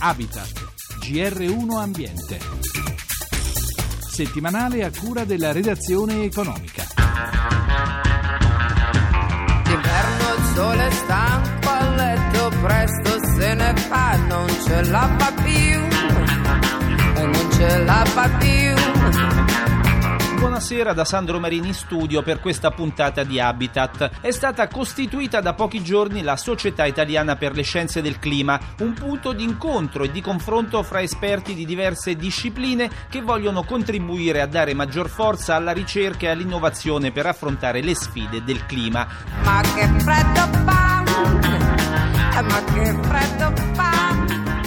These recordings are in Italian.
Habitat, GR1 Ambiente. Settimanale a cura della redazione economica. D'inverno il sole stanco a letto, presto se ne fa, non ce la fa più, non ce la fa più. Buonasera da Sandro Marini in studio per questa puntata di Habitat. È stata costituita da pochi giorni la Società Italiana per le Scienze del Clima, un punto di incontro e di confronto fra esperti di diverse discipline che vogliono contribuire a dare maggior forza alla ricerca e all'innovazione per affrontare le sfide del clima. Ma che freddo fa, ma che freddo fa.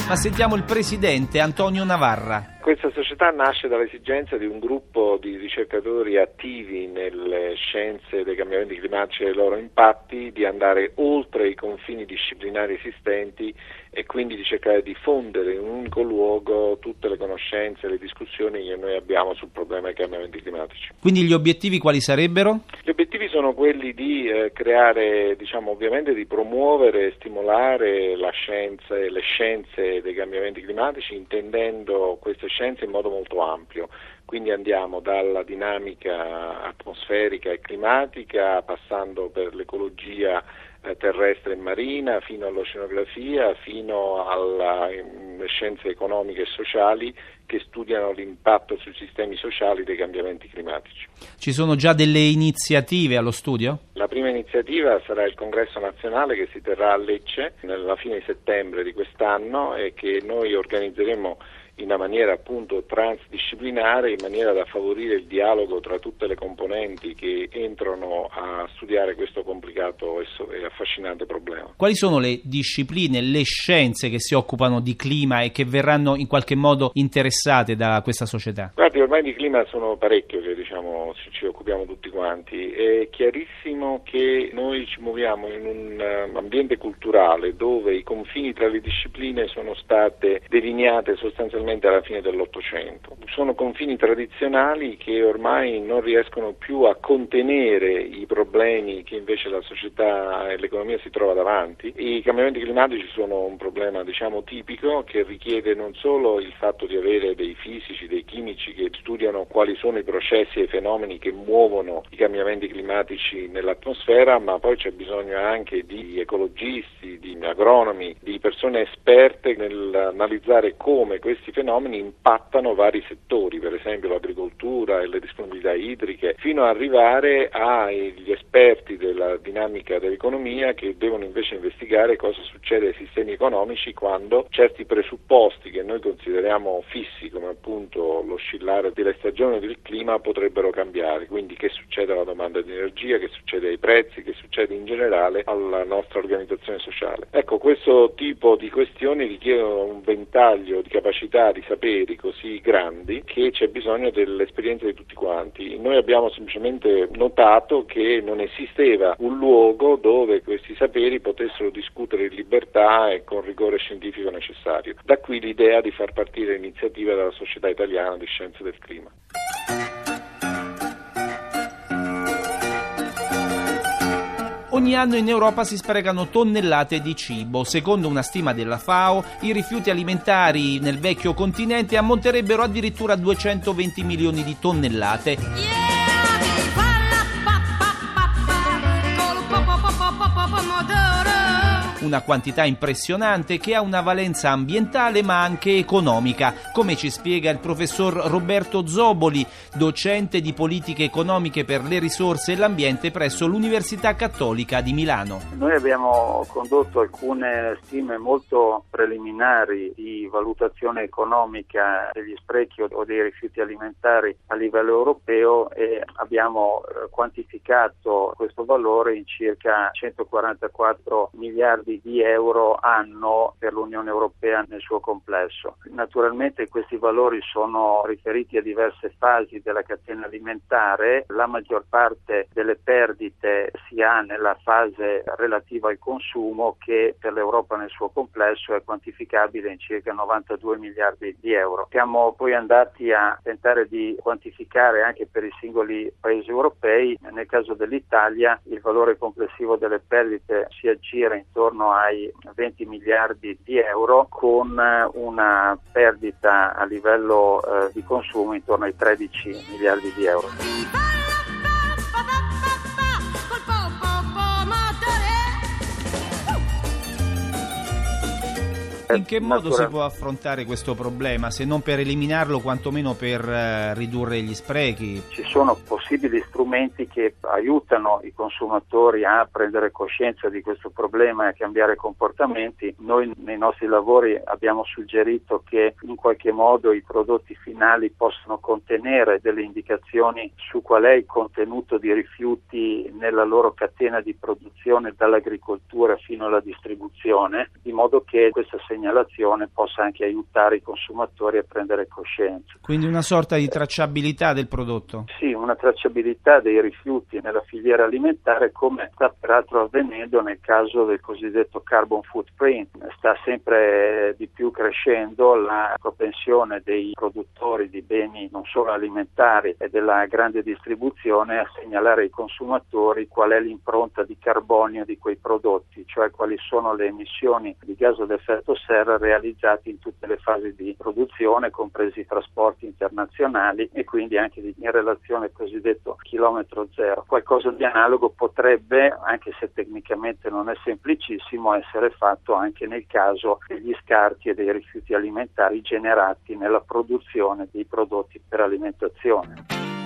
Ma sentiamo il presidente Antonio Navarra. Questa società nasce dall'esigenza di un gruppo di ricercatori attivi nelle scienze dei cambiamenti climatici e dei loro impatti di andare oltre i confini disciplinari esistenti e quindi di cercare di fondere in un unico luogo tutte le conoscenze e le discussioni che noi abbiamo sul problema dei cambiamenti climatici. Quindi gli obiettivi quali sarebbero? Gli obiettivi sono quelli di eh, creare, diciamo ovviamente di promuovere e stimolare la scienza e le scienze dei cambiamenti climatici intendendo queste scienze in modo molto ampio. Quindi andiamo dalla dinamica atmosferica e climatica, passando per l'ecologia eh, terrestre e marina, fino all'oceanografia, fino alle scienze economiche e sociali che studiano l'impatto sui sistemi sociali dei cambiamenti climatici. Ci sono già delle iniziative allo studio? La prima iniziativa sarà il congresso nazionale che si terrà a Lecce nella fine di settembre di quest'anno e che noi organizzeremo in una maniera appunto transdisciplinare, in maniera da favorire il dialogo tra tutte le componenti che entrano a studiare questo complicato e affascinante problema. Quali sono le discipline, le scienze che si occupano di clima e che verranno in qualche modo interessate da questa società? Guardi, ormai di clima sono parecchio che diciamo, ci occupiamo tutti quanti. È chiarissimo che noi ci muoviamo in un eh, ambiente culturale dove i confini tra le discipline sono state delineate sostanzialmente specialmente alla fine dell'Ottocento. Sono confini tradizionali che ormai non riescono più a contenere i problemi che invece la società e l'economia si trova davanti. I cambiamenti climatici sono un problema diciamo tipico che richiede non solo il fatto di avere dei fisici, dei chimici che studiano quali sono i processi e i fenomeni che muovono i cambiamenti climatici nell'atmosfera, ma poi c'è bisogno anche di ecologisti, di agronomi, di persone esperte nell'analizzare come questi fenomeni impattano vari settori, per esempio l'agricoltura e le disponibilità idriche, fino ad arrivare agli esperti della dinamica dell'economia che devono invece investigare cosa succede ai sistemi economici quando certi presupposti che noi consideriamo fissi, come appunto l'oscillare delle stagioni del clima, potrebbero cambiare. Quindi che succede alla domanda di energia, che succede ai prezzi, che succede in generale alla nostra organizzazione sociale. Ecco, questo tipo di questioni richiedono un ventaglio di capacità di saperi così grandi che c'è bisogno dell'esperienza di tutti quanti. Noi abbiamo semplicemente notato che non esisteva un luogo dove questi saperi potessero discutere in libertà e con rigore scientifico necessario. Da qui l'idea di far partire l'iniziativa della Società Italiana di Scienze del Clima. Ogni anno in Europa si sprecano tonnellate di cibo. Secondo una stima della FAO, i rifiuti alimentari nel vecchio continente ammonterebbero addirittura a 220 milioni di tonnellate. Yeah! Una quantità impressionante che ha una valenza ambientale ma anche economica, come ci spiega il professor Roberto Zoboli, docente di politiche economiche per le risorse e l'ambiente presso l'Università Cattolica di Milano. Noi abbiamo condotto alcune stime molto preliminari di valutazione economica degli sprechi o dei rifiuti alimentari a livello europeo e abbiamo eh, quantificato questo valore in circa 144 miliardi di euro anno per l'Unione Europea nel suo complesso. Naturalmente questi valori sono riferiti a diverse fasi della catena alimentare, la maggior parte delle perdite si ha nella fase relativa al consumo che per l'Europa nel suo complesso è quantificabile in circa 92 miliardi di euro. Siamo poi andati a tentare di quantificare anche per i singoli paesi europei, nel caso dell'Italia il valore complessivo delle perdite si aggira intorno intorno ai 20 miliardi di euro con una perdita a livello eh, di consumo intorno ai 13 miliardi di euro. In che modo si può affrontare questo problema, se non per eliminarlo, quantomeno per eh, ridurre gli sprechi? Ci sono possibili strumenti che aiutano i consumatori a prendere coscienza di questo problema e a cambiare comportamenti. Noi nei nostri lavori abbiamo suggerito che in qualche modo i prodotti finali possano contenere delle indicazioni su qual è il contenuto di rifiuti nella loro catena di produzione dall'agricoltura fino alla distribuzione, di modo che questa segnalazione segnalazione possa anche aiutare i consumatori a prendere coscienza. Quindi una sorta di tracciabilità del prodotto? Sì, una tracciabilità dei rifiuti nella filiera alimentare come sta peraltro avvenendo nel caso del cosiddetto carbon footprint. Sta sempre di più crescendo la propensione dei produttori di beni non solo alimentari e della grande distribuzione a segnalare ai consumatori qual è l'impronta di carbonio di quei prodotti, cioè quali sono le emissioni di gas ad effetto serra essere realizzati in tutte le fasi di produzione, compresi i trasporti internazionali e quindi anche in relazione al cosiddetto chilometro zero. Qualcosa di analogo potrebbe, anche se tecnicamente non è semplicissimo, essere fatto anche nel caso degli scarti e dei rifiuti alimentari generati nella produzione dei prodotti per alimentazione.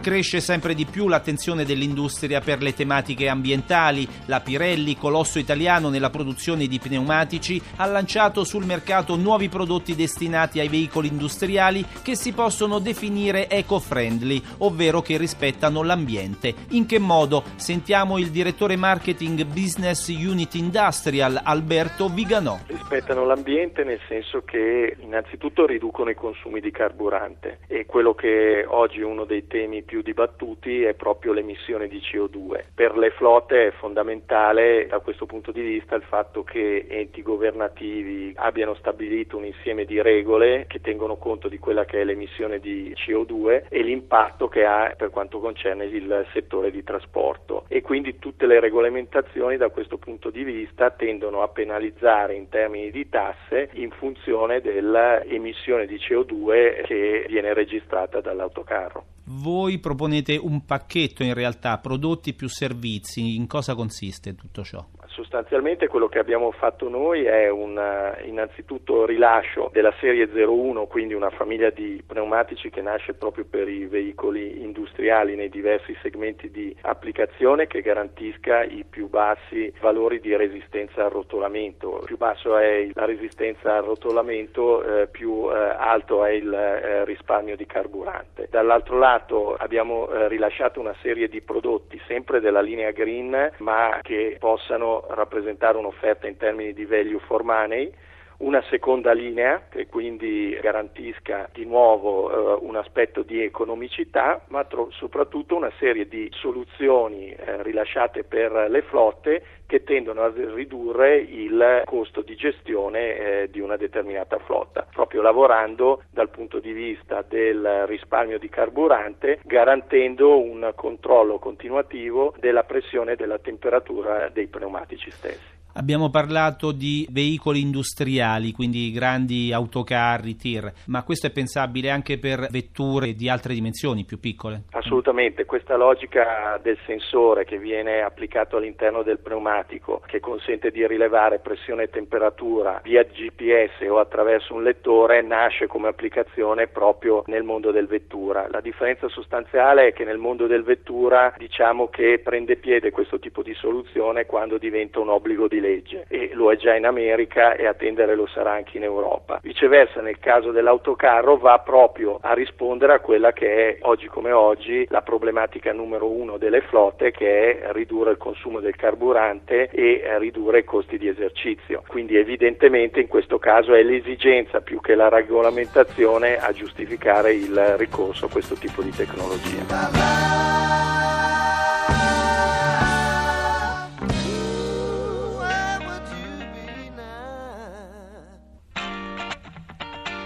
Cresce sempre di più l'attenzione dell'industria per le tematiche ambientali. La Pirelli, colosso italiano nella produzione di pneumatici, ha lanciato sul mercato nuovi prodotti destinati ai veicoli industriali che si possono definire eco-friendly, ovvero che rispettano l'ambiente. In che modo? Sentiamo il direttore marketing Business Unit Industrial Alberto Viganò. Rispettano l'ambiente nel senso che innanzitutto riducono i consumi di carburante e quello che oggi è uno dei temi più dibattuti è proprio l'emissione di CO2. Per le flotte è fondamentale da questo punto di vista il fatto che enti governativi abbiano stabilito un insieme di regole che tengono conto di quella che è l'emissione di CO2 e l'impatto che ha per quanto concerne il settore di trasporto e quindi tutte le regolamentazioni da questo punto di vista tendono a penalizzare in termini di tasse in funzione dell'emissione di CO2 che viene registrata dall'autocarro. Voi proponete un pacchetto in realtà, prodotti più servizi, in cosa consiste tutto ciò? Sostanzialmente quello che abbiamo fatto noi è un eh, innanzitutto rilascio della serie 01, quindi una famiglia di pneumatici che nasce proprio per i veicoli industriali nei diversi segmenti di applicazione che garantisca i più bassi valori di resistenza al rotolamento. Più basso è la resistenza al rotolamento, eh, più eh, alto è il eh, risparmio di carburante. Dall'altro lato abbiamo eh, rilasciato una serie di prodotti sempre della linea green ma che possano rappresentare un'offerta in termini di value for money, una seconda linea che quindi garantisca di nuovo eh, un aspetto di economicità, ma tro- soprattutto una serie di soluzioni eh, rilasciate per le flotte che tendono a ridurre il costo di gestione eh, di una determinata flotta, proprio lavorando dal punto di vista del risparmio di carburante, garantendo un controllo continuativo della pressione e della temperatura dei pneumatici stessi. Abbiamo parlato di veicoli industriali, quindi grandi autocarri, tir, ma questo è pensabile anche per vetture di altre dimensioni, più piccole? Assolutamente, questa logica del sensore che viene applicato all'interno del pneumatico, che consente di rilevare pressione e temperatura via GPS o attraverso un lettore, nasce come applicazione proprio nel mondo del vettura. La differenza sostanziale è che nel mondo del vettura diciamo che prende piede questo tipo di soluzione quando diventa un obbligo di legge e lo è già in America e a tendere lo sarà anche in Europa. Viceversa nel caso dell'autocarro va proprio a rispondere a quella che è oggi come oggi la problematica numero uno delle flotte che è ridurre il consumo del carburante e ridurre i costi di esercizio. Quindi evidentemente in questo caso è l'esigenza più che la regolamentazione a giustificare il ricorso a questo tipo di tecnologia.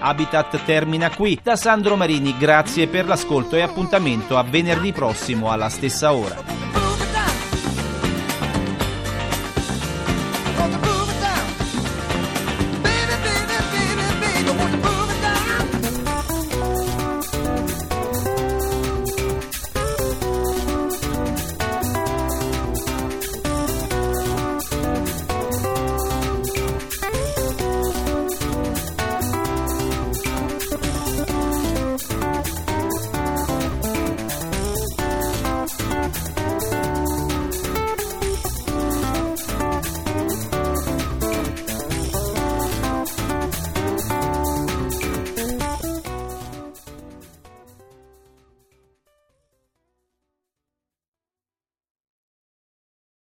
Habitat termina qui. Da Sandro Marini grazie per l'ascolto e appuntamento a venerdì prossimo alla stessa ora.